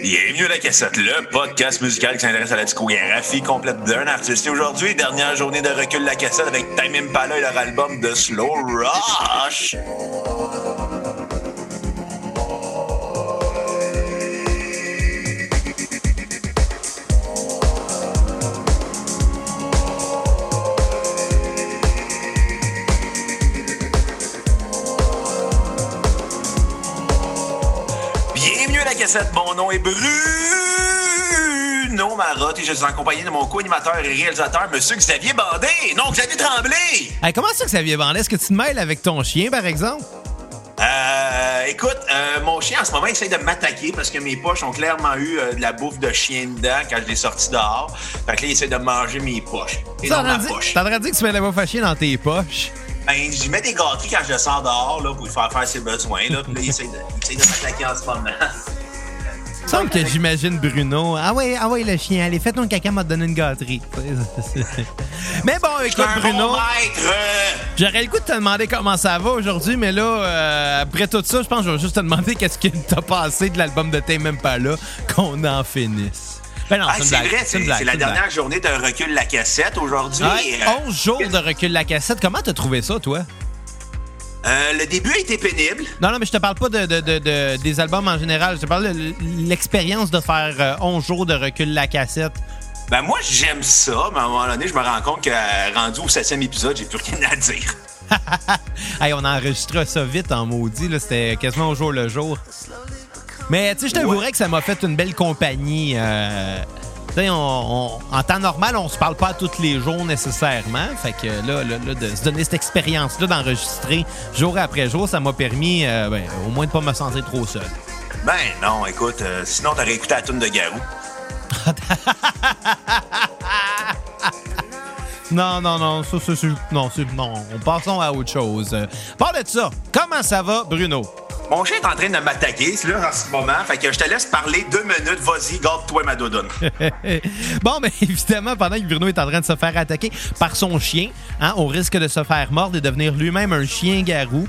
Bienvenue à la cassette, le podcast musical qui s'intéresse à la discographie complète d'un artiste. Et aujourd'hui, dernière journée de recul de la cassette avec Time Impala et leur album de Slow Rush. Mon nom est Bruno Marotte et je suis accompagné de mon co-animateur et réalisateur, Monsieur Xavier Bandé. Non, Xavier Tremblay. Hey, comment ça vient Bandé? Est-ce que tu te mêles avec ton chien, par exemple? Euh, écoute, euh, mon chien en ce moment essaie de m'attaquer parce que mes poches ont clairement eu euh, de la bouffe de chien dedans quand je l'ai sorti dehors. Fait que là, il essaie de manger mes poches. Et non ma poche. T'as l'air de dire que tu mets la bouffe à chien dans tes poches? Ben, j'y mets des gâteries quand je le sors dehors là, pour lui faire faire ses besoins. Là, puis là, il essaie de, il essaie de m'attaquer en ce moment. Semble que j'imagine Bruno. Ah ouais, ah ouais, le chien, allez, fais ton caca, m'a donné une gâterie. mais bon, écoute, un Bruno, bon j'aurais le goût de te demander comment ça va aujourd'hui, mais là, euh, après tout ça, je pense que je vais juste te demander qu'est-ce que t'as passé de l'album de T'es même pas là, qu'on en finisse. Ben non, Ah, c'est vrai, c'est la blague. dernière journée de recul de la cassette aujourd'hui. Ouais, euh, 11 jours de recul de la cassette. Comment t'as trouvé ça, toi? Euh, le début a été pénible. Non, non, mais je te parle pas de, de- de- de- des albums en général. Je te parle de l'expérience de faire euh, 11 jours de recul de la cassette. Ben moi, j'aime ça, mais à un moment donné, je me rends compte que euh, rendu au septième épisode, j'ai plus rien à dire. hey, on a enregistré ça vite en maudit. là. C'était quasiment au jour le jour. Mais tu sais, je t'avouerais que ça m'a fait une belle compagnie. euh, on- on- en temps normal, on se parle pas tous les jours nécessairement. Fait que là, là, là, de se donner cette expérience-là d'enregistrer jour après jour, ça m'a permis euh, ben, au moins de pas me sentir trop seul. Ben non, écoute, euh, sinon t'aurais écouté la tune de Garou. Non, non, non, ça, ça, c'est- non, c'est- non, on passons à autre chose. Parle de ça. Comment ça va, Bruno? Mon chien est en train de m'attaquer, là, en ce moment. Fait que je te laisse parler deux minutes. Vas-y, garde-toi ma bon, mais évidemment, pendant que Bruno est en train de se faire attaquer par son chien, hein, on risque de se faire mordre et devenir lui-même un chien garou.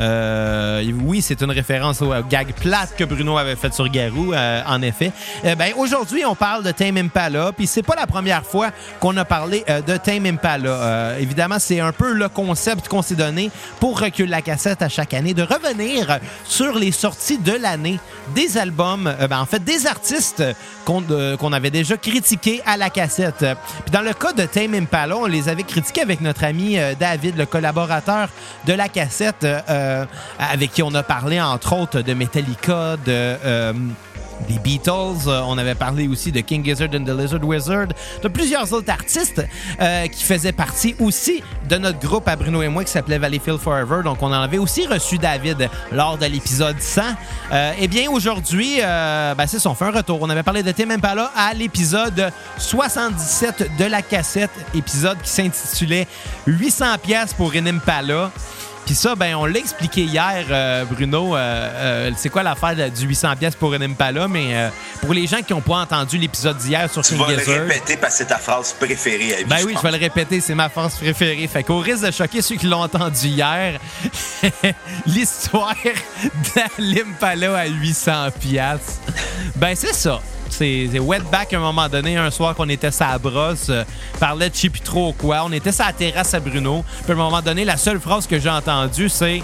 Euh, oui, c'est une référence au euh, gag plate que Bruno avait fait sur Garou, euh, en effet. Eh ben, aujourd'hui, on parle de Tame Impala, puis c'est pas la première fois qu'on a parlé euh, de Tame Impala. Euh, évidemment, c'est un peu le concept qu'on s'est donné pour Recul la cassette à chaque année, de revenir sur les sorties de l'année des albums, euh, ben, en fait, des artistes qu'on euh, avait déjà critiqués à la cassette. Puis dans le cas de Tame Impala, on les avait critiqués avec notre ami euh, David, le collaborateur de la cassette, euh, avec qui on a parlé entre autres de Metallica, de... euh, des Beatles, euh, on avait parlé aussi de King Gizzard and the Lizard Wizard, de plusieurs autres artistes qui faisaient partie aussi de notre groupe à Bruno et moi qui s'appelait Valleyfield Forever. Donc on en avait aussi reçu David lors de l'épisode 100. Euh, eh bien aujourd'hui, euh, ben, c'est ça, on fait un retour. On avait parlé de Tim Impala à l'épisode 77 de la cassette, épisode qui s'intitulait 800 pièces pour une Impala. Puis ça, ben, on l'a expliqué hier, euh, Bruno. euh, euh, c'est quoi l'affaire du 800 pièces pour une Impala? Mais pour les gens qui n'ont pas entendu l'épisode d'hier sur Tu King vas le répéter parce que c'est ta phrase préférée à vie. ben je oui, je vais le répéter, c'est ma force préférée. Fait qu'au risque de choquer ceux qui l'ont entendu hier, l'histoire de l'Impala à 800 pièces. Ben c'est ça. C'est Wetback à un moment donné, un soir qu'on était sa brosse, euh, parlait de plus trop quoi. On était la terrasse à Bruno. Puis à un moment donné, la seule phrase que j'ai entendue, c'est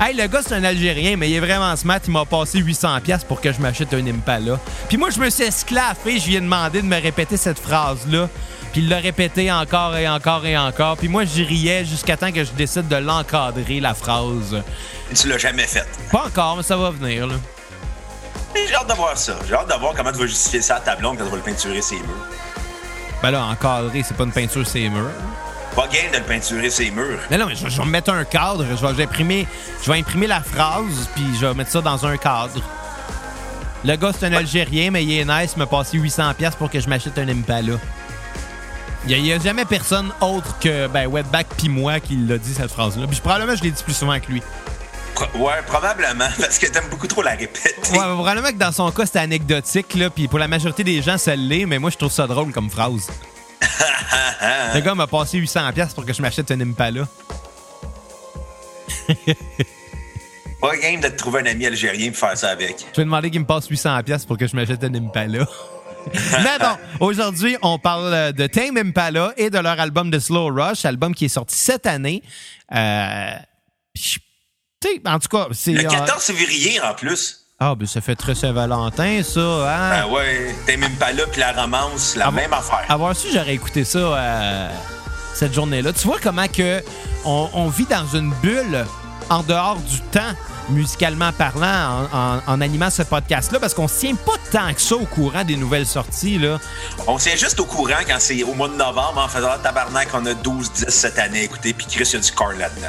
Hey, le gars, c'est un Algérien, mais il est vraiment smart. Il m'a passé 800$ piastres pour que je m'achète un Impala. Puis moi, je me suis esclaffé. Je lui ai demandé de me répéter cette phrase-là. Puis il l'a répété encore et encore et encore. Puis moi, je riais jusqu'à temps que je décide de l'encadrer, la phrase. Tu l'as jamais fait. Pas encore, mais ça va venir, là. J'ai hâte de voir ça. J'ai hâte de voir comment tu vas justifier ça à ta blonde quand tu vas le peinturer ses murs. Ben là, encadrer, c'est pas une peinture, c'est murs. Pas gain de le peinturer ses murs. Mais non, mais je, je vais me mettre un cadre. Je vais, imprimer, je vais imprimer la phrase, puis je vais mettre ça dans un cadre. Le gars, c'est un Algérien, mais il est nice, il m'a passé 800$ piastres pour que je m'achète un Impala. Il n'y a, jamais personne autre que ben, Wetback puis moi qui l'a dit, cette phrase-là. Puis probablement, je l'ai dit plus souvent que lui. Ouais, probablement, parce que t'aimes beaucoup trop la répéter. Ouais, probablement que dans son cas, c'était anecdotique, là, puis pour la majorité des gens, ça l'est, mais moi, je trouve ça drôle comme phrase. Le gars m'a passé 800$ piastres pour que je m'achète un Impala. Pas game de te trouver un ami algérien pour faire ça avec. Je vais demander qu'il me passe 800$ pour que je m'achète un Impala. Mais bon, aujourd'hui, on parle de Tame Impala et de leur album de Slow Rush, album qui est sorti cette année. Euh, en tout cas, c'est. Le 14 février en plus. Ah, ben ça fait très Saint-Valentin, ça. Hein? Ben ouais, Tame Impala puis la romance, la même affaire. Avoir su, j'aurais écouté ça euh, cette journée-là. Tu vois comment que on, on vit dans une bulle en dehors du temps musicalement parlant, en, animant ce podcast-là, parce qu'on se tient pas tant que ça au courant des nouvelles sorties. Là. On se tient juste au courant quand c'est au mois de novembre, en faisant tabarnak, on a 12-10 cette année. Écoutez, puis Chris, il y a du corn là-dedans.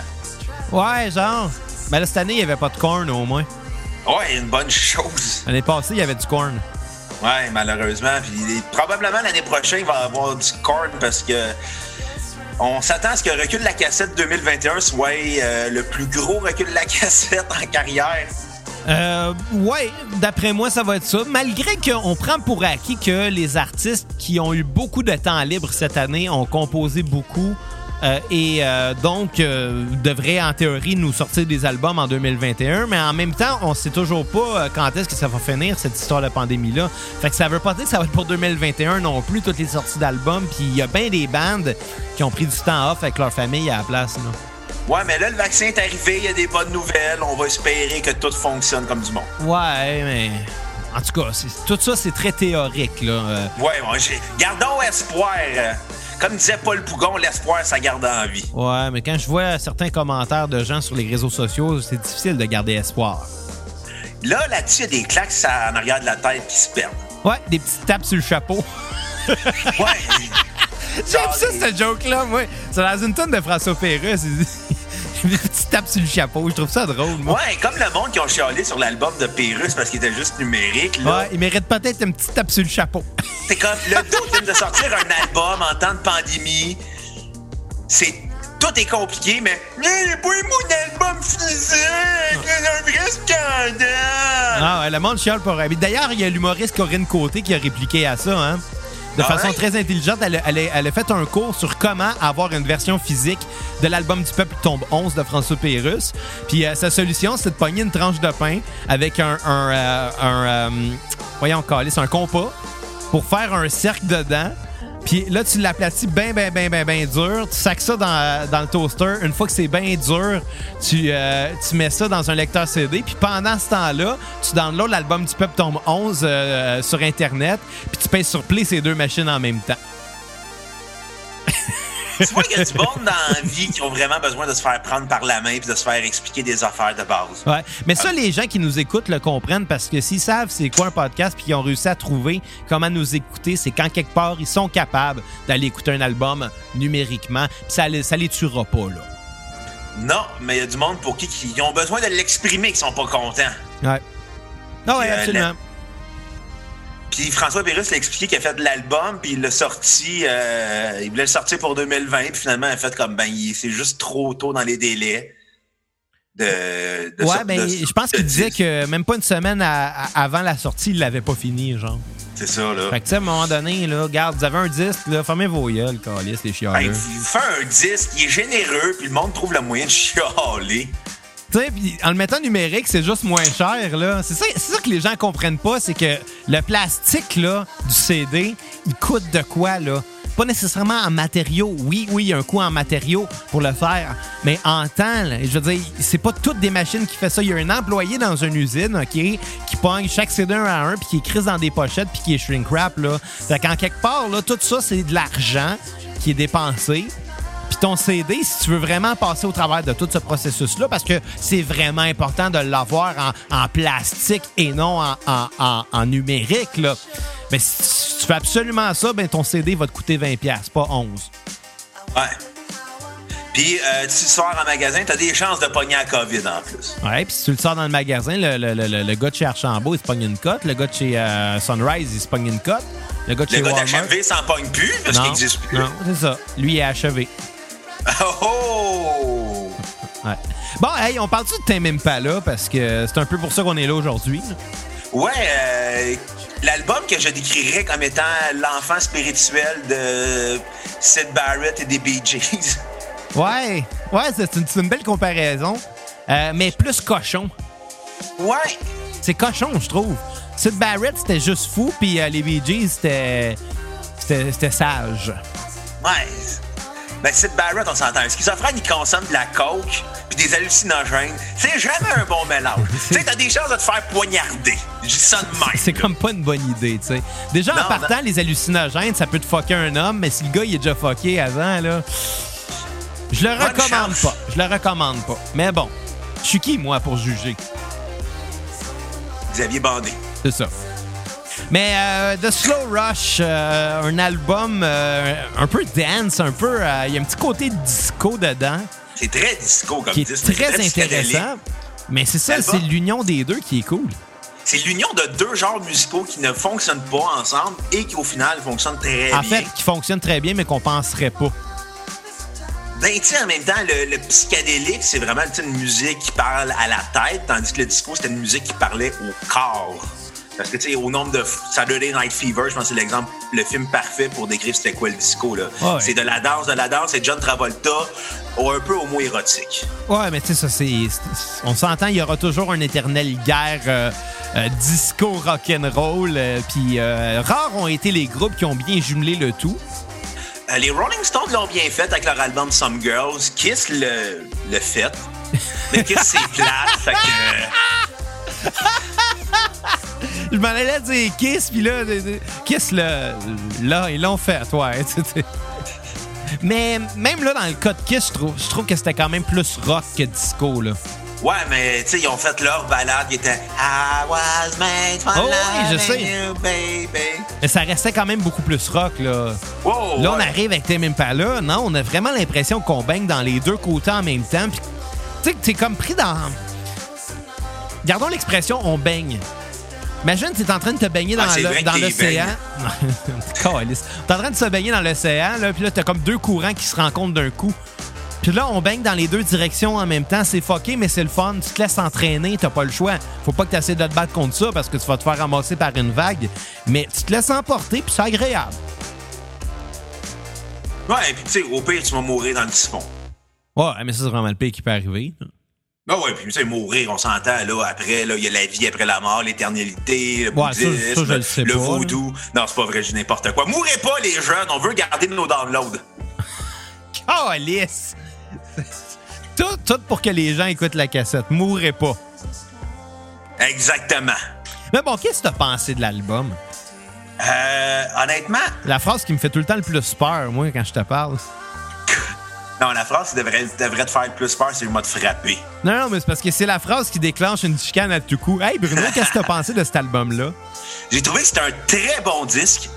Ouais, genre. Mais là, cette année, il n'y avait pas de corn au moins. Ouais, une bonne chose. L'année passée, il y avait du corn. Ouais, malheureusement. Puis probablement l'année prochaine, il va y avoir du corn parce que on s'attend à ce que le recul de la cassette 2021 soit euh, le plus gros recul de la cassette en carrière. Euh, ouais, d'après moi, ça va être ça. Malgré qu'on prend pour acquis que les artistes qui ont eu beaucoup de temps libre cette année ont composé beaucoup, et euh, donc euh, devrait en théorie nous sortir des albums en 2021, mais en même temps, on sait toujours pas quand est-ce que ça va finir cette histoire de pandémie là. Fait que ça veut pas dire que ça va être pour 2021 non plus toutes les sorties d'albums, puis il y a bien des bandes qui ont pris du temps off avec leur famille à la place là. Ouais, mais là, le vaccin est arrivé, il y a des bonnes nouvelles. On va espérer que tout fonctionne comme du monde. Ouais, mais. En tout cas, tout ça, c'est très théorique, là. Ouais, ouais gardons espoir. Comme disait Paul Pougon, l'espoir, ça garde en vie. Ouais, mais quand je vois certains commentaires de gens sur les réseaux sociaux, c'est difficile de garder espoir. Là, là-dessus, il y a des claques en arrière de la tête qui se perdent. Ouais, des petites tapes sur le chapeau. ouais. J'aime ça, cette joke-là, moi. C'est dans une tonne de François Pérusse. des petites tapes sur le chapeau. Je trouve ça drôle, moi. Ouais, comme le monde qui ont chialé sur l'album de Pérusse parce qu'il était juste numérique. Là. Ouais, il mérite peut-être une petite tape sur le chapeau. C'est comme le dos vient de sortir un album en temps de pandémie. C'est tout est compliqué, mais hey, pas mon album physique, c'est un vrai scandale. Ah ouais, le monde chiale pour. D'ailleurs, il y a l'humoriste Corinne Côté qui a répliqué à ça, hein de ah façon très intelligente. Elle, elle, a fait un cours sur comment avoir une version physique de l'album du peuple tombe 11 de François Pérusse. Puis euh, sa solution, c'est de pogner une tranche de pain avec un, un, euh, un euh, voyons, c'est un compas pour faire un cercle dedans puis là, tu l'aplatis bien, bien, bien, bien, bien dur. Tu sacs ça dans, dans, le toaster. Une fois que c'est bien dur, tu, euh, tu mets ça dans un lecteur CD. Puis pendant ce temps-là, tu downloads l'album du Peuple Tombe 11 euh, sur Internet. Puis tu payes sur Play ces deux machines en même temps. Tu vois qu'il y a du monde dans la vie qui ont vraiment besoin de se faire prendre par la main et de se faire expliquer des affaires de base. Ouais. Mais ça, les gens qui nous écoutent le comprennent parce que s'ils savent c'est quoi un podcast puis qu'ils ont réussi à trouver comment nous écouter, c'est quand quelque part ils sont capables d'aller écouter un album numériquement. Puis ça, ça les tuera pas, là. Non, mais il y a du monde pour qui ils ont besoin de l'exprimer qui sont pas contents. Ouais. Non, ouais, absolument. Puis François Pérusse l'a expliqué qu'il a fait de l'album, puis il l'a sorti, euh, il voulait le sortir pour 2020, puis finalement, il a fait comme, ben, c'est juste trop tôt dans les délais. De, de ouais, ben, je pense qu'il disait que même pas une semaine avant la sortie, il l'avait pas fini, genre. C'est ça, là. Fait que, tu sais, à un moment donné, là, regarde, vous avez un disque, là, fermez vos gueules, calice, les chialeux. Ben, il fait un disque, il est généreux, puis le monde trouve le moyen de chialer en le mettant numérique, c'est juste moins cher. là. C'est ça, que les gens comprennent pas, c'est que le plastique là, du CD, il coûte de quoi, là? Pas nécessairement en matériaux. Oui, oui, il y a un coût en matériaux pour le faire, mais en temps, je veux dire, c'est pas toutes des machines qui font ça. Il y a un employé dans une usine, OK, qui pogne chaque CD un à un, puis qui écrit dans des pochettes, puis qui est shrink wrap, là. Fait quelque part, là, tout ça, c'est de l'argent qui est dépensé ton CD, si tu veux vraiment passer au travers de tout ce processus-là, parce que c'est vraiment important de l'avoir en, plastique et non en, numérique, là. Mais si tu fais absolument ça, ben ton CD va te coûter 20$, pas 11$. Ouais. Puis, euh, si tu sors en magasin, tu as des chances de pogner la COVID en plus. Ouais, puis si tu le sors dans le magasin, le, le, le, le gars de chez Archambault, il se pogne une cote. Le gars de chez euh, Sunrise, il se pogne une cote. Le gars de chez Le gars d'HMV s'en pogne plus parce qu'il n'existe plus. Non, c'est ça. Lui, il est achevé. Oh! Ouais. Bon, hey, on parle-tu de Tame Impala parce que c'est un peu pour ça qu'on est là aujourd'hui? Ouais, euh, l'album que je décrirais comme étant l'enfant spirituel de Sid Barrett et des Bee Gees. Ouais, ouais, c'est une, belle comparaison, euh, mais plus cochon. Ouais. C'est cochon, je trouve. Sid Barrett, c'était juste fou, puis euh, les Bee Gees, c'était. C'était c'était sage. Ouais. Ben, Sid Barrett, on s'entend. Schizophrène, il consomme de la coke puis des hallucinogènes. C'est jamais un bon mélange. tu sais, t'as des chances de te faire poignarder. Je dis ça de même. C'est comme pas une bonne idée, tu sais. Déjà, en partant, non. les hallucinogènes, ça peut te fucker un homme, mais si le gars, il est déjà fucké avant, là. Je le Bonne recommande chance. pas. Je le recommande pas. Mais bon, je suis qui, moi, pour juger? Xavier Bandé. C'est ça. Mais euh, The Slow Rush, euh, un album euh, un peu dance, un peu. euh, Il y a un petit côté disco dedans C'est très disco comme qui est disque, très intéressant. Mais c'est ça, c'est l'union des deux qui est cool. C'est l'union de deux genres musicaux qui ne fonctionnent pas ensemble et qui, au final, fonctionnent très En bien. fait, qui fonctionne très bien, mais qu'on penserait pas. Ben, tu en même temps, le, le psychédélique, c'est vraiment une musique qui parle à la tête, tandis que le disco, c'était une musique qui parlait au corps. Parce que, tu sais, au nombre de Saturday Night Fever, je pense que c'est l'exemple, le film parfait pour décrire c'était quoi le disco, là. Ouais. C'est de la danse, de la danse, c'est John Travolta, ou un peu homo-érotique. Ouais, mais tu sais, ça, c'est. On s'entend, il y aura toujours une éternelle guerre euh, euh, disco rock'n'roll. euh, Puis euh, rares ont été les groupes qui ont bien jumelé le tout. Euh, les Rolling Stones l'ont bien fait avec leur album Some Girls. Kiss le, le fait. Mais Kiss, c'est plate, fait que... Je m'en allais dire Kiss, puis là, Kiss, là, là, ils l'ont fait, ouais. tu sais. Mais même là, dans le cas de Kiss, je trouve, je trouve que c'était quand même plus rock que disco, là. Ouais, mais tu sais, ils ont fait leur balade qui était I was made for Oh oui, je sais. you, baby. Mais ça restait quand même beaucoup plus rock, là. Wow, Là, on arrive avec Tim Impala. Non, on a vraiment l'impression qu'on baigne dans les deux côtés en même temps. Puis, tu sais, t'es comme pris dans. Gardons l'expression on baigne. Imagine, t'es en train de te baigner dans Ah, le- dans l'océan. T'es en train de se baigner dans l'océan, là, puis là, t'as comme deux courants qui se rencontrent d'un coup. Puis là, on baigne dans les deux directions en même temps. C'est fucké, mais c'est le fun. Tu te laisses entraîner, t'as pas le choix. Faut pas que tu essaies de te battre contre ça parce que tu vas te faire ramasser par une vague. Mais tu te laisses emporter, puis c'est agréable. Ouais, puis tu sais, au pire, tu vas mourir dans le siphon. Ouais, mais ça, c'est vraiment le pire qui peut arriver. Ah ouais, puis tu sais, mourir, on s'entend, là, après, là, il y a la vie après la mort, l'éternité, le Ouais, ça, bouddhisme, ça, je le sais pas, vaudou. Non, c'est pas vrai, je dis n'importe quoi. Mourrez pas, les jeunes, on veut garder nos downloads. Calice! tout, tout pour que les gens écoutent la cassette. Mourrez pas. Exactement. Mais bon, qu'est-ce que t'as pensé de l'album? Euh, honnêtement, La phrase qui me fait tout le temps le plus peur, moi, quand je te parle. Non, la phrase qui devrait, devrait te faire plus peur, c'est le mot de frapper. Non, non, mais c'est parce que c'est la phrase qui déclenche une chicane à tout coup. Hey, Bruno, qu'est-ce que t'as pensé de cet album-là? J'ai trouvé que c'était un très bon disque.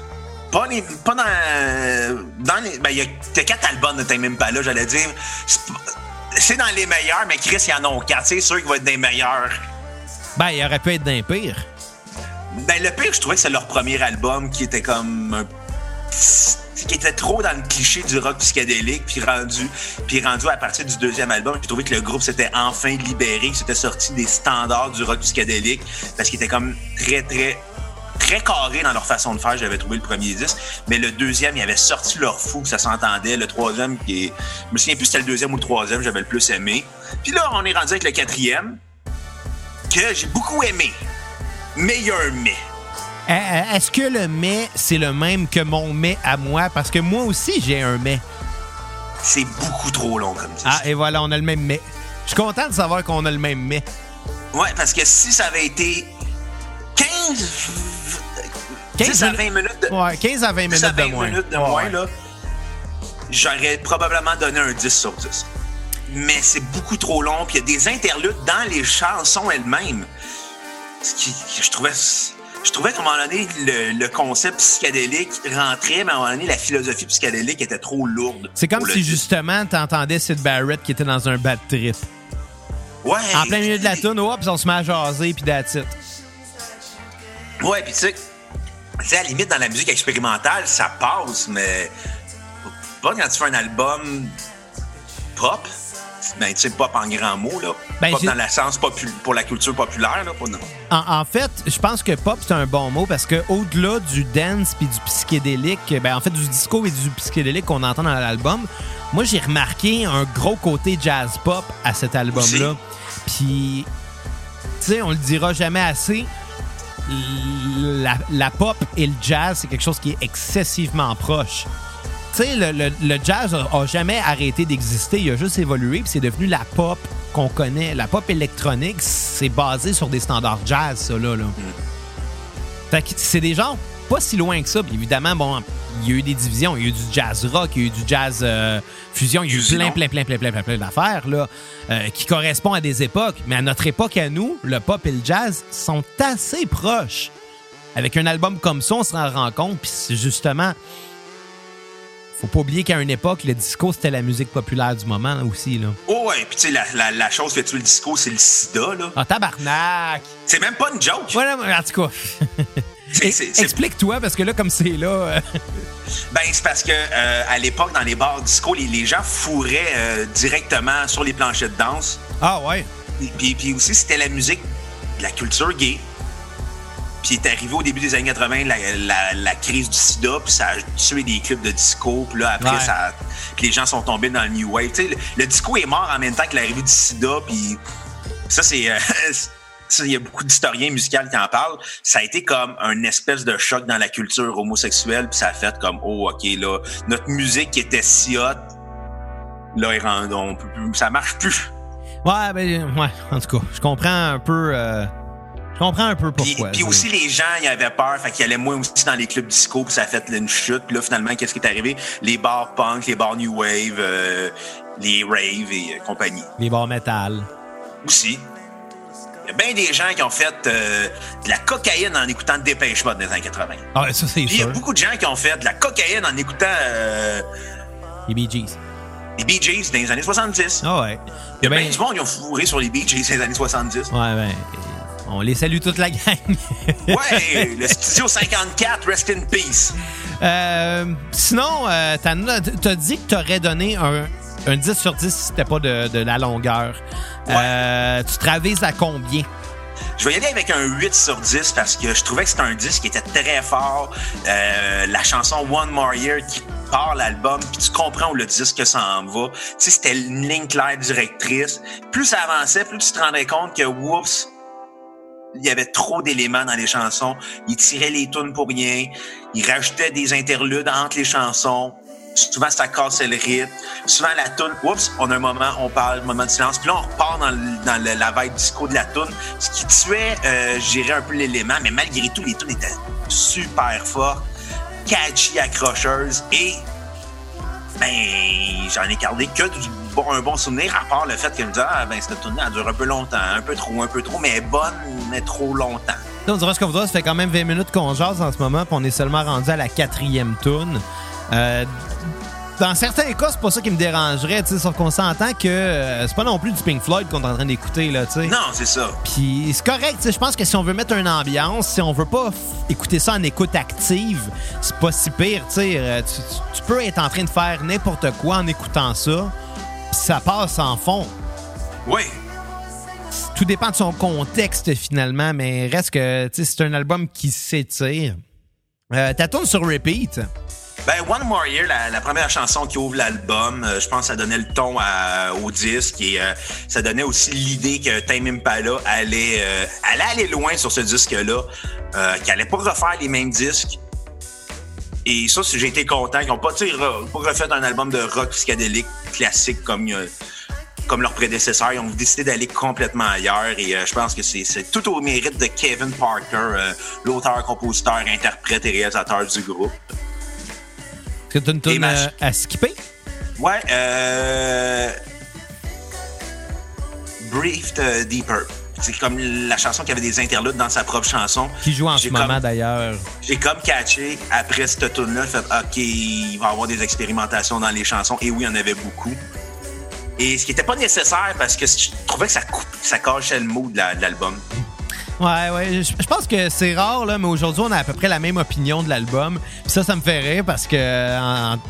Pas, les- pas dans, dans les. Ben, il y a quatre albums de Time Impala, j'allais dire. C'est pas- dans les meilleurs, mais Chris, il y en a quatre. C'est sûr qu'il va être des meilleurs. Ben, il aurait pu être d'un pire. Ben, le pire, je trouvais que c'est leur premier album qui était comme un qui était trop dans le cliché du rock psychédélique, puis rendu, puis rendu à partir du deuxième album, j'ai trouvé que le groupe s'était enfin libéré, que c'était sorti des standards du rock psychédélique, parce qu'ils étaient comme très, très, très carrés dans leur façon de faire. J'avais trouvé le premier disque, mais le deuxième, ils avaient sorti leur fou, ça s'entendait. Le troisième, qui est, je me souviens plus si c'était le deuxième ou le troisième, j'avais le plus aimé. Puis là, on est rendu avec le quatrième, que j'ai beaucoup aimé. Meilleur mais. Euh, euh, Est-ce que le mais, c'est le même que mon mais à moi? Parce que moi aussi, j'ai un mais. C'est beaucoup trop long comme disque. Ah, et voilà, on a le même mais. Je suis content de savoir qu'on a le même mais. Ouais, parce que si ça avait été 15, 15 10 à 20 minutes de, Ouais, 15 à 20 10 à minutes de 20 moins. minutes de Ouais. moins, là, j'aurais probablement donné un 10 sur 10. Mais c'est beaucoup trop long, puis il y a des interludes dans les chansons elles-mêmes. Ce qui- je trouvais. Je trouvais qu'à un moment donné, le, le concept psychédélique rentrait, mais à un moment donné, la philosophie psychédélique était trop lourde. C'est comme si justement t'entendais Sid Barrett qui était dans un bad trip. Ouais, En plein milieu de la tune, hop, puis on se met à jaser, puis that's it. Ouais, puis tu sais, tu sais, à la limite, dans la musique expérimentale, ça passe, mais pas quand tu fais un album pop. Ben, tu sais, pop en grand mot, là. Ben, pop dans le sens pour la culture populaire, là. Pas non. En, en fait, je pense que pop, c'est un bon mot parce que au-delà du dance puis du psychédélique, ben en fait, du disco et du psychédélique qu'on entend dans l'album, moi, j'ai remarqué un gros côté jazz pop à cet album-là. Puis, tu sais, on le dira jamais assez. La, la pop et le jazz, c'est quelque chose qui est excessivement proche. Tu sais, le, le- le jazz a, a jamais arrêté d'exister, il a juste évolué, puis c'est devenu la pop qu'on connaît. La pop électronique, c'est basé sur des standards jazz, ça, là. là. Fait que c'est des genres pas si loin que ça. Puis évidemment, bon, il y a eu des divisions. Il y a eu du jazz rock, il y a eu du jazz euh, fusion, il y a eu plein, plein, plein, plein, plein, plein, plein d'affaires là, euh, qui correspondent à des époques. Mais à notre époque, à nous, le pop et le jazz sont assez proches. Avec un album comme ça, on se rend compte. Puis c'est justement, faut pas oublier qu'à une époque, le disco, c'était la musique populaire du moment là, aussi. Là. Oh, ouais, puis tu sais, la, la, la chose fait tuer le disco, c'est le sida, là. Ah, tabarnak! C'est même pas une joke. Voilà, en tout cas. Explique-toi, parce que là, comme c'est là. euh, Ben, c'est parce que euh, à l'époque, dans les bars disco, les, les gens fourraient euh, directement sur les planchers de danse. Ah, ouais. Et Puis, puis aussi, c'était la musique de la culture gay. Puis est arrivé au début des années 80 la, la- la crise du sida, puis ça a tué des clubs de disco. Puis là, après, Ouais. ça, puis les gens sont tombés dans le new wave. Tu sais, le, le disco est mort en même temps que l'arrivée du sida. Puis ça, c'est... euh, ça, il y a beaucoup d'historiens musicaux qui en parlent. Ça a été comme un espèce de choc dans la culture homosexuelle, puis ça a fait comme, oh, OK, là, notre musique qui était si hot, là, on peut plus- ça marche plus. Ouais, ben, ouais, en tout cas, je comprends un peu. euh, je comprends un peu Puis, pourquoi. puis c'est- aussi, les gens, ils avaient peur, fait qu'ils allaient moins aussi dans les clubs disco, puis ça a fait une chute. Puis là, finalement, qu'est-ce qui est arrivé? Les bars punk, les bars new wave, euh, les rave et euh, compagnie. Les bars métal. Aussi. Il y a bien des gens qui ont fait euh, de la cocaïne en écoutant Dépêche Mode dans les années 80. Ah, ça, c'est Puis il y a sûr. beaucoup de gens qui ont fait de la cocaïne en écoutant euh, Les Bee Gees. les Bee Gees dans les années 70. Ah, ouais. Il y a Ben, bien du monde qui ont fourré sur les Bee Gees dans les années 70. Ouais, ben. On les salue toute la gang. Ouais, le Studio 54, Rest in Peace. Euh, sinon, euh, t'as dit que t'aurais donné un, un 10 sur 10 si c'était pas de, de la longueur. Euh, tu te à combien? Je vais y aller avec un 8 sur 10 parce que je trouvais que c'était un disque qui était très fort. Euh, la chanson One More Year qui part l'album, puis tu comprends où le disque s'en va. Tu sais, c'était une ligne claire directrice. Plus ça avançait, plus tu te rendais compte que, whoops, il y avait trop d'éléments dans les chansons. Il tirait les tunes pour rien. Il rajoutait des interludes entre les chansons. Souvent, ça cassait le rythme. Souvent, la tune, oups, on a un moment, on parle, moment de silence. Puis là, on repart dans, la vibe disco de la tune. Ce qui tuait, euh, un peu l'élément. Mais malgré tout, les tunes étaient super fortes, catchy, accrocheuses. Et, ben, j'en ai gardé que du bon, un bon souvenir, à part le fait que je me disais, ah, ben, cette tune elle dure un peu longtemps, un peu trop, un peu trop, mais elle est bonne, mais trop longtemps. Là, on dirait ce qu'on ça fait quand même 20 minutes qu'on jase en ce moment, puis on est seulement rendu à la quatrième tune. Euh, dans certains cas, c'est pas ça qui me dérangerait, tu sais, sauf qu'on s'entend que euh, c'est pas non plus du Pink Floyd qu'on est en train d'écouter, là, tu sais. Non, c'est ça. Puis c'est correct, tu sais, je pense que si on veut mettre une ambiance, si on veut pas écouter ça en écoute active, c'est pas si pire, tu sais. euh, Tu, peux être en train de faire n'importe quoi en écoutant ça, ça passe en fond. Oui. Tout dépend de son contexte finalement, mais reste que c'est un album qui s'étire. Euh, ta tourne sur repeat. Ben, One More Year, la, la première chanson qui ouvre l'album, euh, je pense que ça donnait le ton à- au disque et euh, ça donnait aussi l'idée que Time Impala allait, euh, allait aller loin sur ce disque-là, qu'il allait pas refaire les mêmes disques. Et ça, j'ai été content qu'ils n'ont pas, re- refait un album de rock psychédélique classique comme, euh, comme leurs prédécesseurs. Ils ont décidé d'aller complètement ailleurs et euh, je pense que c'est tout au mérite de Kevin Parker, euh, l'auteur, compositeur, interprète et réalisateur du groupe. Est-ce que tu as une ma- à skipper? Ouais, euh. Euh, Deeper. C'est comme la chanson qui avait des interludes dans sa propre chanson. Qui joue en ce moment d'ailleurs. J'ai comme catché après cette tune-là, fait OK, il va y avoir des expérimentations dans les chansons. Et oui, il y en avait beaucoup. Et ce qui n'était pas nécessaire parce que je trouvais que ça, coupe, ça cachait le mot de la- de l'album. Ouais, ouais. Je, je pense que c'est rare, là, mais aujourd'hui, on a à peu près la même opinion de l'album. Puis ça, ça me fait rire parce que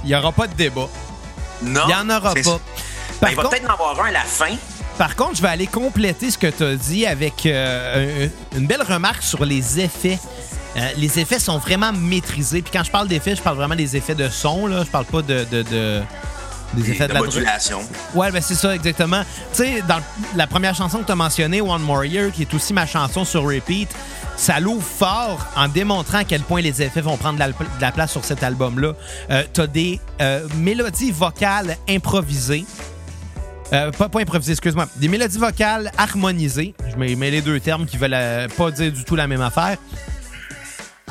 il y aura pas de débat. Non. Il y en aura pas. Ben, il va contre, peut-être en avoir un à la fin. Par contre, je vais aller compléter ce que tu as dit avec euh, un- une belle remarque sur les effets. Euh, les effets sont vraiment maîtrisés. Puis quand je parle d'effets, je parle vraiment des effets de son. Là. Je parle pas de, de, de, des effets de, la modulation. Ouais, ben c'est ça, exactement. Tu sais, dans la première chanson que tu as mentionnée, One More Year, qui est aussi ma chanson sur repeat, ça l'ouvre fort en démontrant à quel point les effets vont prendre de la, place sur cet album-là. Euh, tu as des euh, mélodies vocales improvisées. Euh, pas, pas improvisées, excuse-moi. Des mélodies vocales harmonisées. Je mets, les deux termes qui veulent pas dire du tout la même affaire.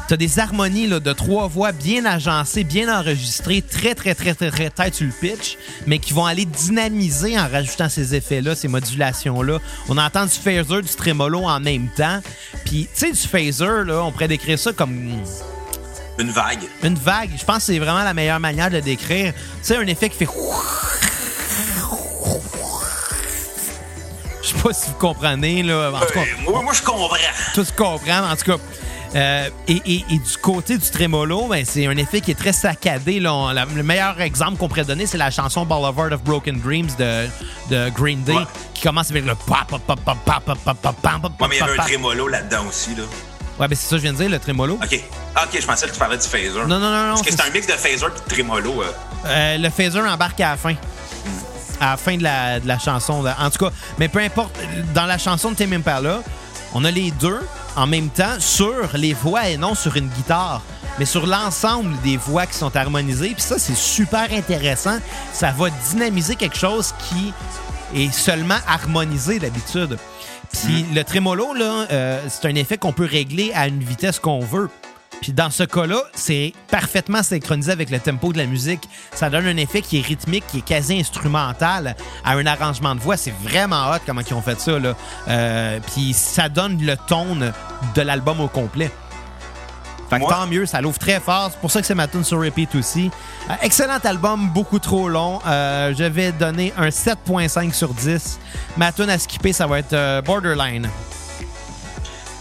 T'as des harmonies là, de trois voix bien agencées, bien enregistrées, très, très, très, très, très tête sur le pitch, mais qui vont aller dynamiser en rajoutant ces effets-là, ces modulations-là. On entend du phaser, du tremolo en même temps. Puis, tu sais, du phaser, là, on pourrait décrire ça comme... Une vague. Une vague. Je pense que c'est vraiment la meilleure manière de le décrire. Tu sais, un effet qui fait... Je sais pas si vous comprenez, là. En tout cas, moi, moi, je comprends. Tout se comprend. En tout cas, euh, et, du côté du trémolo, ben, c'est un effet qui est très saccadé. le meilleur exemple qu'on pourrait donner, c'est la chanson Boulevard of Broken Dreams de, de Green Day, qui commence avec le pop, pop, pop, pop, pop, pop, pop, pop, pop, Ouais, mais il y avait un trémolo là-dedans aussi, là. Ouais, ben c'est ça que je viens de dire, le trémolo. OK. OK, je pensais que tu parlais du phaser. Non, non, non, non. Parce que c'est un mix de phaser et de trémolo. Euh. le phaser embarque à la fin. À la fin de la, de la chanson. En tout cas, mais peu importe, dans la chanson de Tim Impala, on a les deux, en même temps sur les voix et non sur une guitare, mais sur l'ensemble des voix qui sont harmonisées. Puis ça, c'est super intéressant. Ça va dynamiser quelque chose qui est seulement harmonisé d'habitude. Puis mm. le trémolo, là, euh, c'est un effet qu'on peut régler à une vitesse qu'on veut. Puis dans ce cas-là, c'est parfaitement synchronisé avec le tempo de la musique. Ça donne un effet qui est rythmique, qui est quasi instrumental à un arrangement de voix. C'est vraiment hot comment ils ont fait ça. Là. Euh, puis ça donne le ton de l'album au complet. Fait que tant mieux, ça l'ouvre très fort. C'est pour ça que c'est ma tune sur repeat aussi. Euh, excellent album, beaucoup trop long. Euh, je vais donner un 7.5 sur 10. Ma tune à skipper, ça va être Borderline.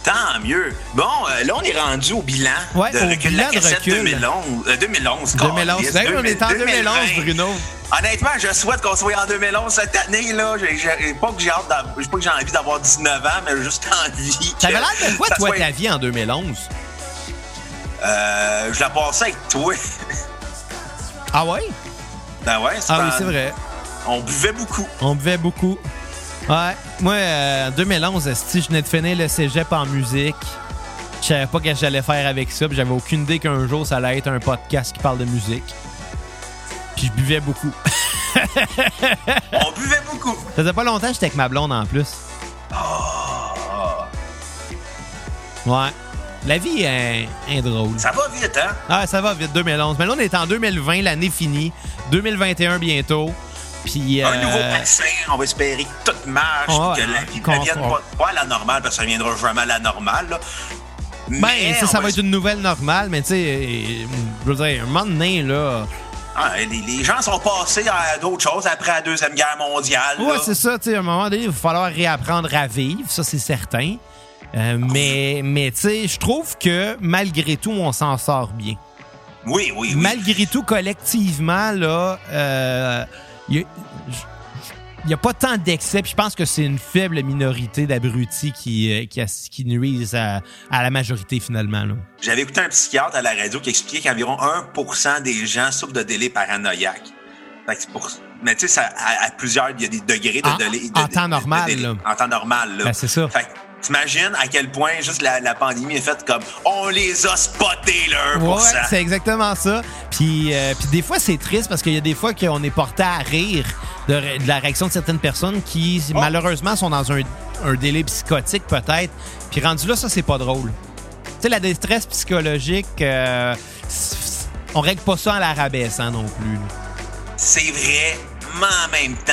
Tant mieux. Bon, euh, là, on est rendu au bilan ouais, de recul la cassette 2011. 2011, 2011. on est en 2011, Bruno. Honnêtement, je souhaite qu'on soit en 2011 cette année. là. J'ai hâte pas que j'ai envie d'avoir 19 ans, mais juste envie. T'avais l'air de quoi, toi, ta vie en 2011? Euh, je la passais avec toi. ah ouais? Ben ouais, c'est Ah oui, c'est vrai. On buvait beaucoup. On buvait beaucoup. Ouais. Moi, en 2011, si je venais de finir le cégep en musique, je savais pas ce que j'allais faire avec ça. J'avais aucune idée qu'un jour, ça allait être un podcast qui parle de musique. Puis je buvais beaucoup. On buvait beaucoup. Ça faisait pas longtemps que j'étais avec ma blonde en plus. Oh. Ouais. La vie est, drôle. Ça va vite, hein? Ah, ça va vite, 2011. Mais là, on est en 2020, l'année finie. 2021 bientôt. Puis, Un nouveau euh, vaccin, on va espérer que tout marche, que la vie pas, à la normale, parce que ça ne viendra jamais à la normale. Là. Ben, ça, va être une nouvelle normale, mais tu sais, je veux dire, un moment donné, là. Ah, les, gens sont passés à d'autres choses après la Deuxième Guerre mondiale. Ouais, c'est ça. À un moment donné, il va falloir réapprendre à vivre, ça, c'est certain. Euh, mais mais tu sais, je trouve que malgré tout, on s'en sort bien. Oui, oui, oui. Malgré tout, collectivement, là, euh, il n'y a, pas tant d'excès. Je pense que c'est une faible minorité d'abrutis qui, euh, qui, qui, nuisent à, la majorité finalement. J'avais écouté un psychiatre à la radio qui expliquait qu'environ 1% des gens souffrent de délai paranoïaque. Mais tu sais, à, plusieurs, il y a des degrés de délai. en temps normal. En temps normal. Ben, c'est ça. T'imagines à quel point juste la, pandémie est faite comme on les a spotés là Ouais, c'est exactement ça. Puis, euh, puis des fois c'est triste parce qu'il y a des fois qu'on est porté à rire de, la réaction de certaines personnes qui oh. malheureusement sont dans un, délai psychotique peut-être. Puis rendu là ça c'est pas drôle. Tu sais la détresse psychologique euh, on règle pas ça à la rabaissant non plus. C'est vrai, en même temps,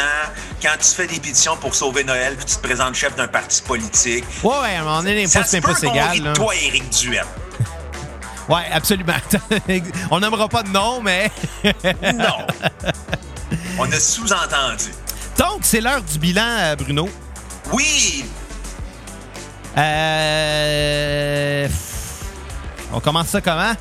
quand tu fais des pétitions pour sauver Noël, puis tu te présentes chef d'un parti politique. Ouais, ouais, à un moment donné, c'est pas égal. toi, Éric Duhem. Ouais, absolument. On n'aimera pas de nom, mais. non. On a sous-entendu. Donc, c'est l'heure du bilan, euh, Bruno. Oui. Euh. On commence ça comment?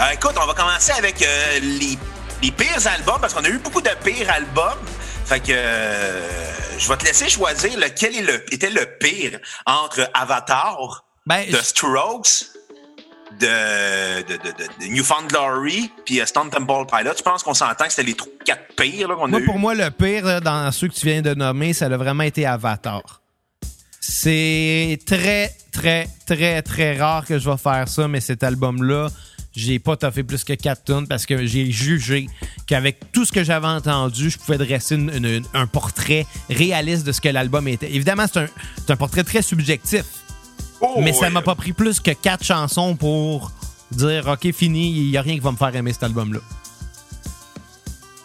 Euh, écoute, on va commencer avec euh, les les pires albums, parce qu'on a eu beaucoup de pires albums. Fait que euh, je vais te laisser choisir lequel est le, était le pire entre Avatar, ben, The Strokes, de, de, de, de Newfound Glory puis euh, Stone Temple Pilot. Je pense qu'on s'entend que c'était les quatre pires qu'on a eu. Pour moi, le pire dans ceux que tu viens de nommer, ça a vraiment été Avatar. C'est très, très, très, très rare que je vais faire ça, mais cet album-là, j'ai pas toffé plus que 4 tonnes parce que j'ai jugé qu'avec tout ce que j'avais entendu, je pouvais dresser un portrait réaliste de ce que l'album était. Évidemment, c'est un, un, portrait très subjectif. Oh, mais ça m'a pas pris plus que 4 chansons pour dire OK, fini, il n'y a rien qui va me faire aimer cet album-là.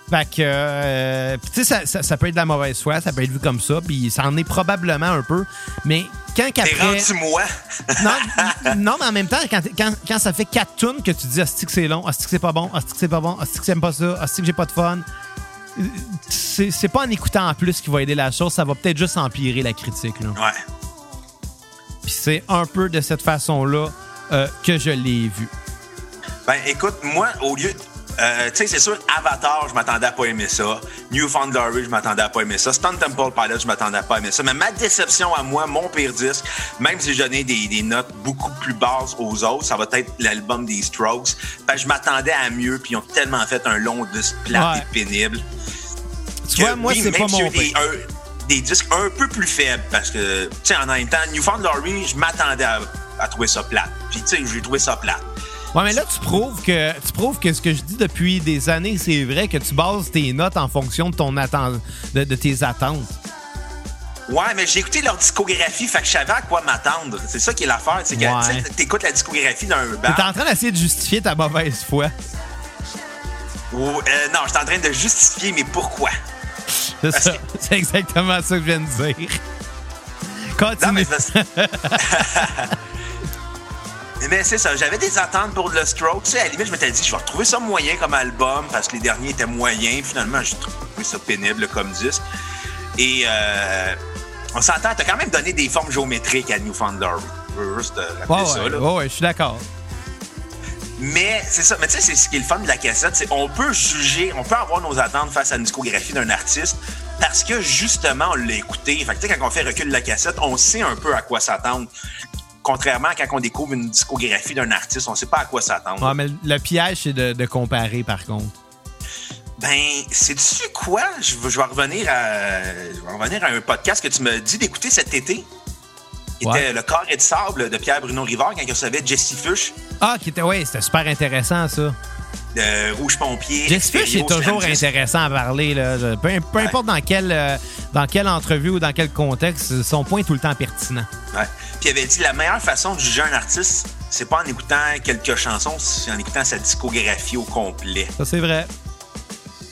Fait que, euh, tu sais, ça, ça, peut être de la mauvaise foi, ça peut être vu comme ça, puis ça en est probablement un peu. Mais quand qu'après. moi non, non, mais en même temps, quand, quand, quand ça fait quatre tunes que tu dis, hostie que c'est long, hostie que c'est pas bon, hostie que c'est pas bon, hostie que j'aime pas ça, hostie que j'ai pas de fun, c'est pas en écoutant en plus qui va aider la chose, ça va peut-être juste empirer la critique. Là. Ouais. Puis c'est un peu de cette façon-là euh, que je l'ai vu. Ben écoute, moi, au lieu euh, tu sais, c'est sûr, Avatar, je m'attendais à pas aimer ça. Newfound Glory, je m'attendais à pas aimer ça. Stone Temple Pilot, je m'attendais à pas aimer ça. Mais ma déception à moi, mon pire disque, même si j'ai donné des, des, notes beaucoup plus basses aux autres, ça va être l'album des Strokes. Ben, je m'attendais à mieux, puis ils ont tellement fait un long disque plat et pénible. Tu vois, moi, c'est pas mon des, des disques un peu plus faibles, parce que, tu sais, en même temps, Newfound Glory, je m'attendais à, à trouver ça plat. Puis, tu sais, j'ai trouvé ça plat. Ouais, mais là, tu prouves que tu prouves que ce que je dis depuis des années, c'est vrai que tu bases tes notes en fonction de ton attente, de, tes attentes. Ouais, mais j'ai écouté leur discographie, fait que je savais à quoi m'attendre. C'est ça qui est l'affaire, c'est que ouais. t'écoutes la discographie d'un band. T'es en train d'essayer de justifier ta mauvaise foi. euh, non, je suis en train de justifier, mais pourquoi? C'est ça. C'est exactement ça que je viens de dire. Continue. Non, mais Mais c'est ça, j'avais des attentes pour le Stroke. Tu sais, à la limite, je m'étais dit, je vais retrouver ça moyen comme album parce que les derniers étaient moyens. Finalement, j'ai trouvé ça pénible comme disque. Et euh, on s'entend, t'as quand même donné des formes géométriques à Newfoundland. Je veux juste rappeler ça. Là. Ouais, je suis d'accord. Mais c'est ça. Mais tu sais, c'est ce qui est le fun de la cassette. C'est on peut juger, on peut avoir nos attentes face à une discographie d'un artiste parce que justement, on l'a écouté. Fait que, quand on fait recul de la cassette, on sait un peu à quoi s'attendre. Contrairement à quand on découvre une discographie d'un artiste, on ne sait pas à quoi s'attendre. Ouais, mais le piège, c'est de, comparer, par contre. Ben, sais-tu quoi? Je, vais revenir à, je vais revenir à un podcast que tu me dis d'écouter cet été. Qui était Le corps et de sable de Pierre-Bruno Rivard quand il recevait Jesse Fuchs. Ah, qui était, ouais, c'était super intéressant, ça de Rouge Pompier. Jesse Fish est toujours intéressant à parler. Là. Peu, importe dans quelle, euh, dans quelle entrevue ou dans quel contexte, son point est tout le temps pertinent. Ouais. Puis il avait dit la meilleure façon de juger un artiste, c'est pas en écoutant quelques chansons, c'est en écoutant sa discographie au complet. Ça, c'est vrai.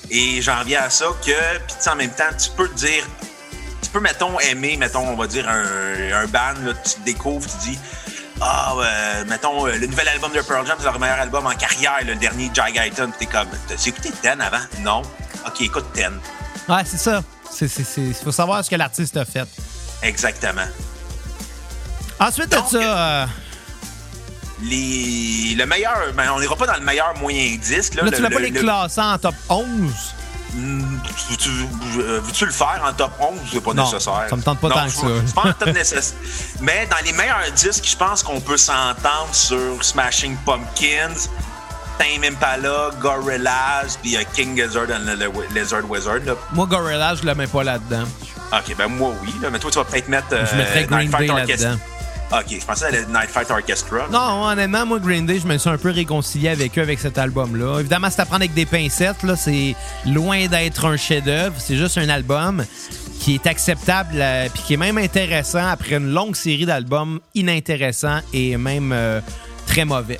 Et j'en viens à ça que, puis en même temps, tu peux dire, tu peux, mettons, aimer, mettons, on va dire un, un band, là, tu découvres, tu dis, ah, euh, mettons, le nouvel album de Pearl Jam, c'est leur meilleur album en carrière, le dernier Gigaton. T'es comme, t'as écouté Ten avant? Non. OK, écoute Ten. Ouais, c'est ça. Il faut savoir ce que l'artiste a fait. Exactement. Ensuite de ça. Euh, les, le meilleur. Ben, on n'ira pas dans le meilleur moyen disque. Là, là tu vas pas les classer en top 11. Euh, veux-tu le faire en top 11 c'est pas nécessaire? Ça me tente pas tant que ça. Nécessaire. Mais dans les meilleurs disques, je pense qu'on peut s'entendre sur Smashing Pumpkins, Tame Impala, Gorillaz, puis King Gizzard and Lizard Wizard. Moi, Gorillaz, je le mets pas là-dedans. Ok, ben moi oui. mais toi, tu vas peut-être mettre. je mettrais euh, Green Day là-dedans. OK, je pensais à la Night Fight Orchestra. Non, honnêtement, moi, Green Day, je me suis un peu réconcilié avec eux avec cet album-là. Évidemment, c'est à prendre avec des pincettes. Là, c'est loin d'être un chef-d'œuvre. C'est juste un album qui est acceptable euh, puis qui est même intéressant après une longue série d'albums inintéressants et même euh, très mauvais.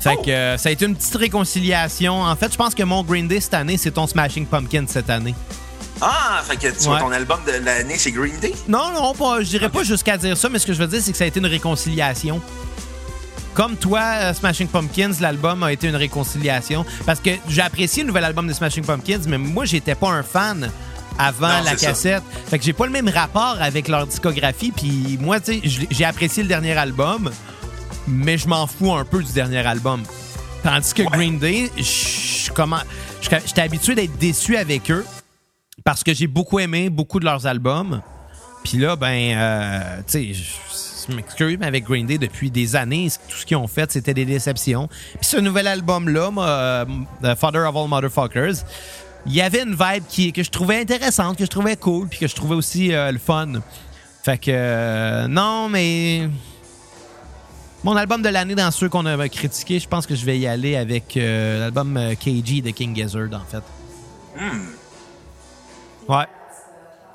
Fait que euh, ça a été une petite réconciliation. En fait, je pense que mon Green Day cette année, c'est ton Smashing Pumpkin cette année. Ah, fait que tu vois, ton album de l'année, c'est Green Day? Non, non, pas, je dirais pas jusqu'à dire ça, mais ce que je veux dire, c'est que ça a été une réconciliation. Comme toi, euh, Smashing Pumpkins, l'album a été une réconciliation. Parce que j'ai apprécié le nouvel album de Smashing Pumpkins, mais moi, j'étais pas un fan avant la cassette. Fait que j'ai pas le même rapport avec leur discographie. Puis moi, tu sais, j'ai apprécié le dernier album, mais je m'en fous un peu du dernier album. Tandis que Green Day, j'étais habitué d'être déçu avec eux parce que j'ai beaucoup aimé beaucoup de leurs albums. Puis là, ben, euh, tu sais, je m'excuse, mais avec Green Day, depuis des années, tout ce qu'ils ont fait, c'était des déceptions. Puis ce nouvel album-là, euh, The Father of All Motherfuckers, il y avait une vibe qui, que je trouvais intéressante, que je trouvais cool, puis que je trouvais aussi euh, le fun. Fait que, euh, non, mais. Mon album de l'année dans ceux qu'on a critiqué, je pense que je vais y aller avec l'album KG de King Gizzard, en fait. Hmm. Ouais.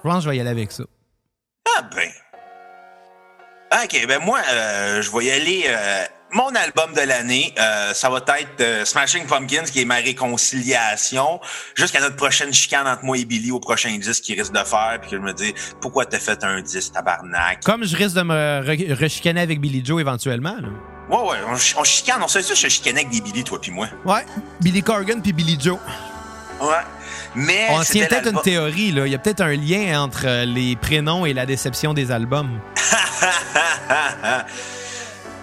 Je pense que je vais y aller avec ça. Ah ben. Ok, ben moi, euh, je vais y aller. euh, mon album de l'année, euh, ça va être Smashing Pumpkins, qui est ma réconciliation, jusqu'à notre prochaine chicane entre moi et Billy au prochain disque qu'il risque de faire, puis que je me dis, pourquoi t'as fait un disque, tabarnak? Comme je risque de me re- rechicaner avec Billy Joe éventuellement. là. Ouais, ouais, on, ch- on chicane, on sait ça, je chicanais avec des Billy, toi puis moi. Ouais. Billy Corgan puis Billy Joe. Ouais. Mais. On tient peut-être une théorie, là. Il y a peut-être un lien entre euh, les prénoms et la déception des albums.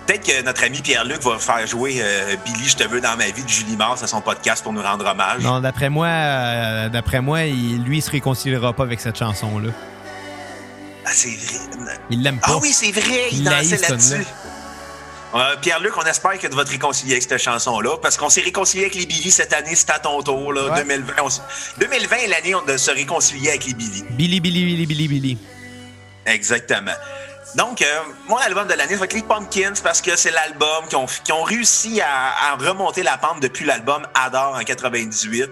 Peut-être que notre ami Pierre-Luc va faire jouer euh, Billy, je te veux dans ma vie de Julie Mars à son podcast pour nous rendre hommage. Non, d'après moi, euh, d'après moi, il- lui, il se réconciliera pas avec cette chanson-là. Ah, c'est vrai. Il l'aime pas. Ah oui, c'est vrai, il Il dansait là-dessus. Euh, Pierre-Luc, on espère que tu vas te réconcilier avec cette chanson-là, parce qu'on s'est réconcilié avec les Billy cette année, c'est à ton tour, là, Ouais. 2020. on s- 2020 est l'année de se réconcilier avec les Billy. Billy, Billy, Billy, Billy, Billy. Exactement. Donc, euh, mon album de l'année, ça va être les Pumpkins, parce que c'est l'album qui ont, réussi à, à remonter la pente depuis l'album Adore en 98.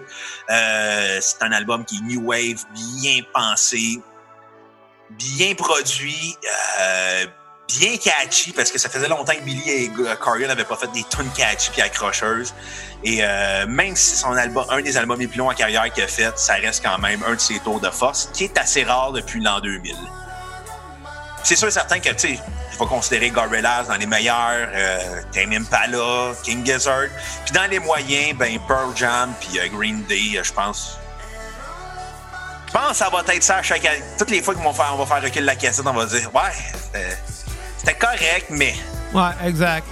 Euh, c'est un album qui est New Wave, bien pensé, bien produit, euh, bien catchy, parce que ça faisait longtemps que Billy et Corgan n'avaient pas fait des tunes catchy puis accrocheuses. Et euh, même si son album, un des albums les plus longs en carrière qu'il a fait, ça reste quand même un de ses tours de force, qui est assez rare depuis l'an 2000. C'est sûr et certain que, tu sais, il faut considérer Gorillaz dans les meilleurs, euh, Tame Impala, King Gizzard. Puis dans les moyens, ben Pearl Jam puis euh, Green Day, euh, je pense. Je pense que ça va être ça chaque année. Toutes les fois qu'on va faire, on reculer la cassette, on va dire, ouais, c'était- correct, mais. Ouais, exact.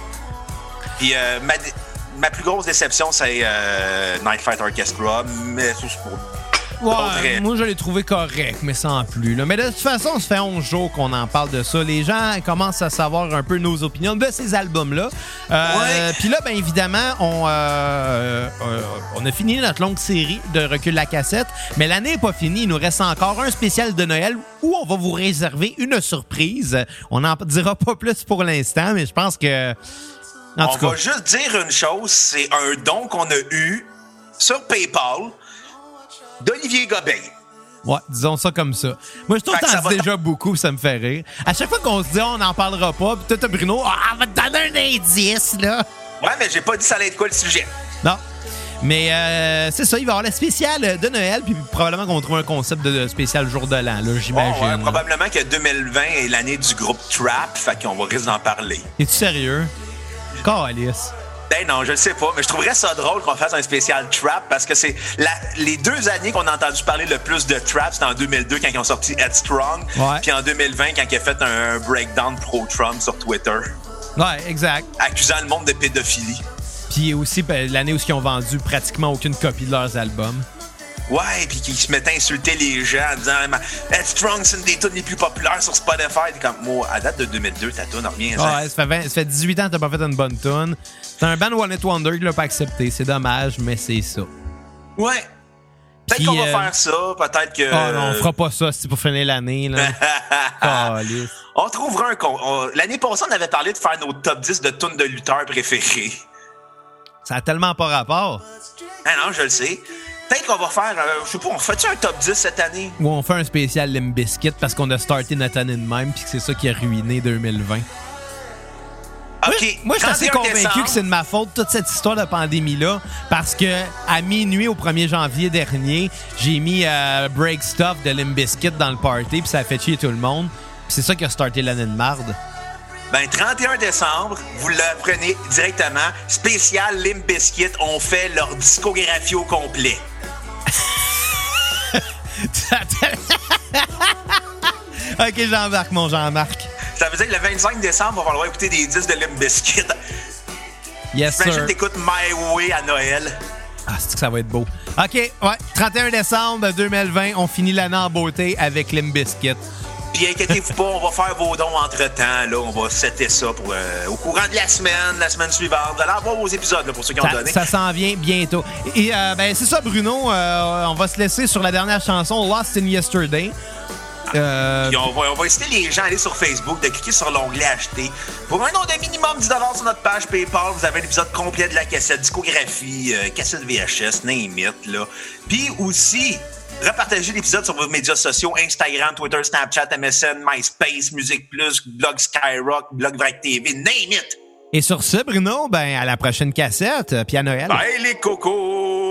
Puis euh, ma, ma plus grosse déception, c'est euh, Night Fight Orchestra, mais c'est pour. Ouais, moi je l'ai trouvé correct, mais sans plus. là. Mais de toute façon, ça fait 11 jours qu'on en parle de ça. Les gens commencent à savoir un peu nos opinions de ces albums-là. Euh. Puis là, bien évidemment, on, euh, euh, on a fini notre longue série de Recul la cassette, mais l'année n'est pas finie. Il nous reste encore un spécial de Noël où on va vous réserver une surprise. On n'en dira pas plus pour l'instant, mais je pense que... En on tout cas, va juste dire une chose, c'est un don qu'on a eu sur PayPal d'Olivier Gobin. Ouais, disons ça comme ça. Moi, je trouve Fait que que t'en ça dis va- déjà beaucoup, ça me fait rire. À chaque fois qu'on se dit, on n'en parlera pas, puis toi, Bruno, ah, on va te donner un indice, là. Ouais, mais j'ai pas dit ça allait être quoi le sujet. Non. Mais euh, c'est ça, il va y avoir la spéciale de Noël, puis probablement qu'on va trouver un concept de spécial jour de l'an, là, j'imagine. ouais, probablement que 2020 est l'année du groupe Trap, fait qu'on va risque d'en parler. Es-tu sérieux? Calice. Ben non, je le sais pas, mais je trouverais ça drôle qu'on fasse un spécial Trap parce que c'est les deux années qu'on a entendu parler le plus de Trap, c'était en 2002 quand ils ont sorti Headstrong, puis en 2020 quand il a fait un breakdown pro-Trump sur Twitter, Ouais, exact. accusant le monde de pédophilie. Puis aussi, ben, l'année où ils ont vendu pratiquement aucune copie de leurs albums. Ouais, puis qui se mettaient à insulter les gens en disant Ma- Headstrong, c'est une des tunes les plus populaires sur Spotify. Comme, moi, à date de 2002, ta tune revient. Ouais, ça fait, 20 ça fait 18 ans que t'as pas fait une bonne tune. C'est un band One Wonder qui l'a pas accepté. C'est dommage, mais c'est ça. Ouais. Peut-être qu'on va euh, faire ça, peut-être que. Ah non, on fera pas ça c'est pour finir l'année, là. On trouvera un con. on- L'année passée, on avait parlé de faire nos top 10 de tunes de lutteurs préférés. Ça a tellement pas rapport. Ah non, je le sais. Peut-être qu'on va faire, euh, je sais pas, on fait-tu un top 10 cette année? Ou on fait un spécial Limp Bizkit parce qu'on a starté notre année de même puis que c'est ça qui a ruiné 2020. OK. Moi, je suis assez 31 convaincu décembre. que c'est de ma faute, toute cette histoire de pandémie-là, parce que à minuit au 1er janvier dernier, j'ai mis euh, Break Stuff de Limp Bizkit dans le party puis ça a fait chier tout le monde. C'est ça qui a starté l'année de marde. Ben, 31 décembre, vous le prenez directement. Spécial Limp Bizkit, on fait leur discographie au complet. ok, Jean-Marc, mon Jean-Marc. Ça veut dire que le 25 décembre, on va falloir écouter des disques de Limp Bizkit. Yes, Imagine t'écoutes My Way à Noël. Ah, c'est que ça va être beau. OK, ouais. 31 décembre 2020, on finit l'année en beauté avec Limp Bizkit. Puis inquiétez-vous pas, on va faire vos dons entre-temps. Là, on va setter ça pour, euh, au courant de la semaine, la semaine suivante. Vous allez avoir vos épisodes là, pour ceux qui ont Ça, donné. ça s'en vient bientôt. Et euh, ben c'est ça, Bruno. euh, on va se laisser sur la dernière chanson, Lost in Yesterday. Euh, Puis on va, on va inciter les gens à aller sur Facebook, de cliquer sur l'onglet Acheter. Pour un nom de minimum 10 sur notre page PayPal, vous avez l'épisode complet de la cassette, discographie, euh, cassette VHS, name it, là. Puis aussi, repartagez l'épisode sur vos médias sociaux, Instagram, Twitter, Snapchat, MSN, MySpace, Musique Plus, Blog Skyrock, Blog Vrac TV, name it! et sur ce, Bruno, ben à la prochaine cassette, euh, puis à Noël. Bye les cocos!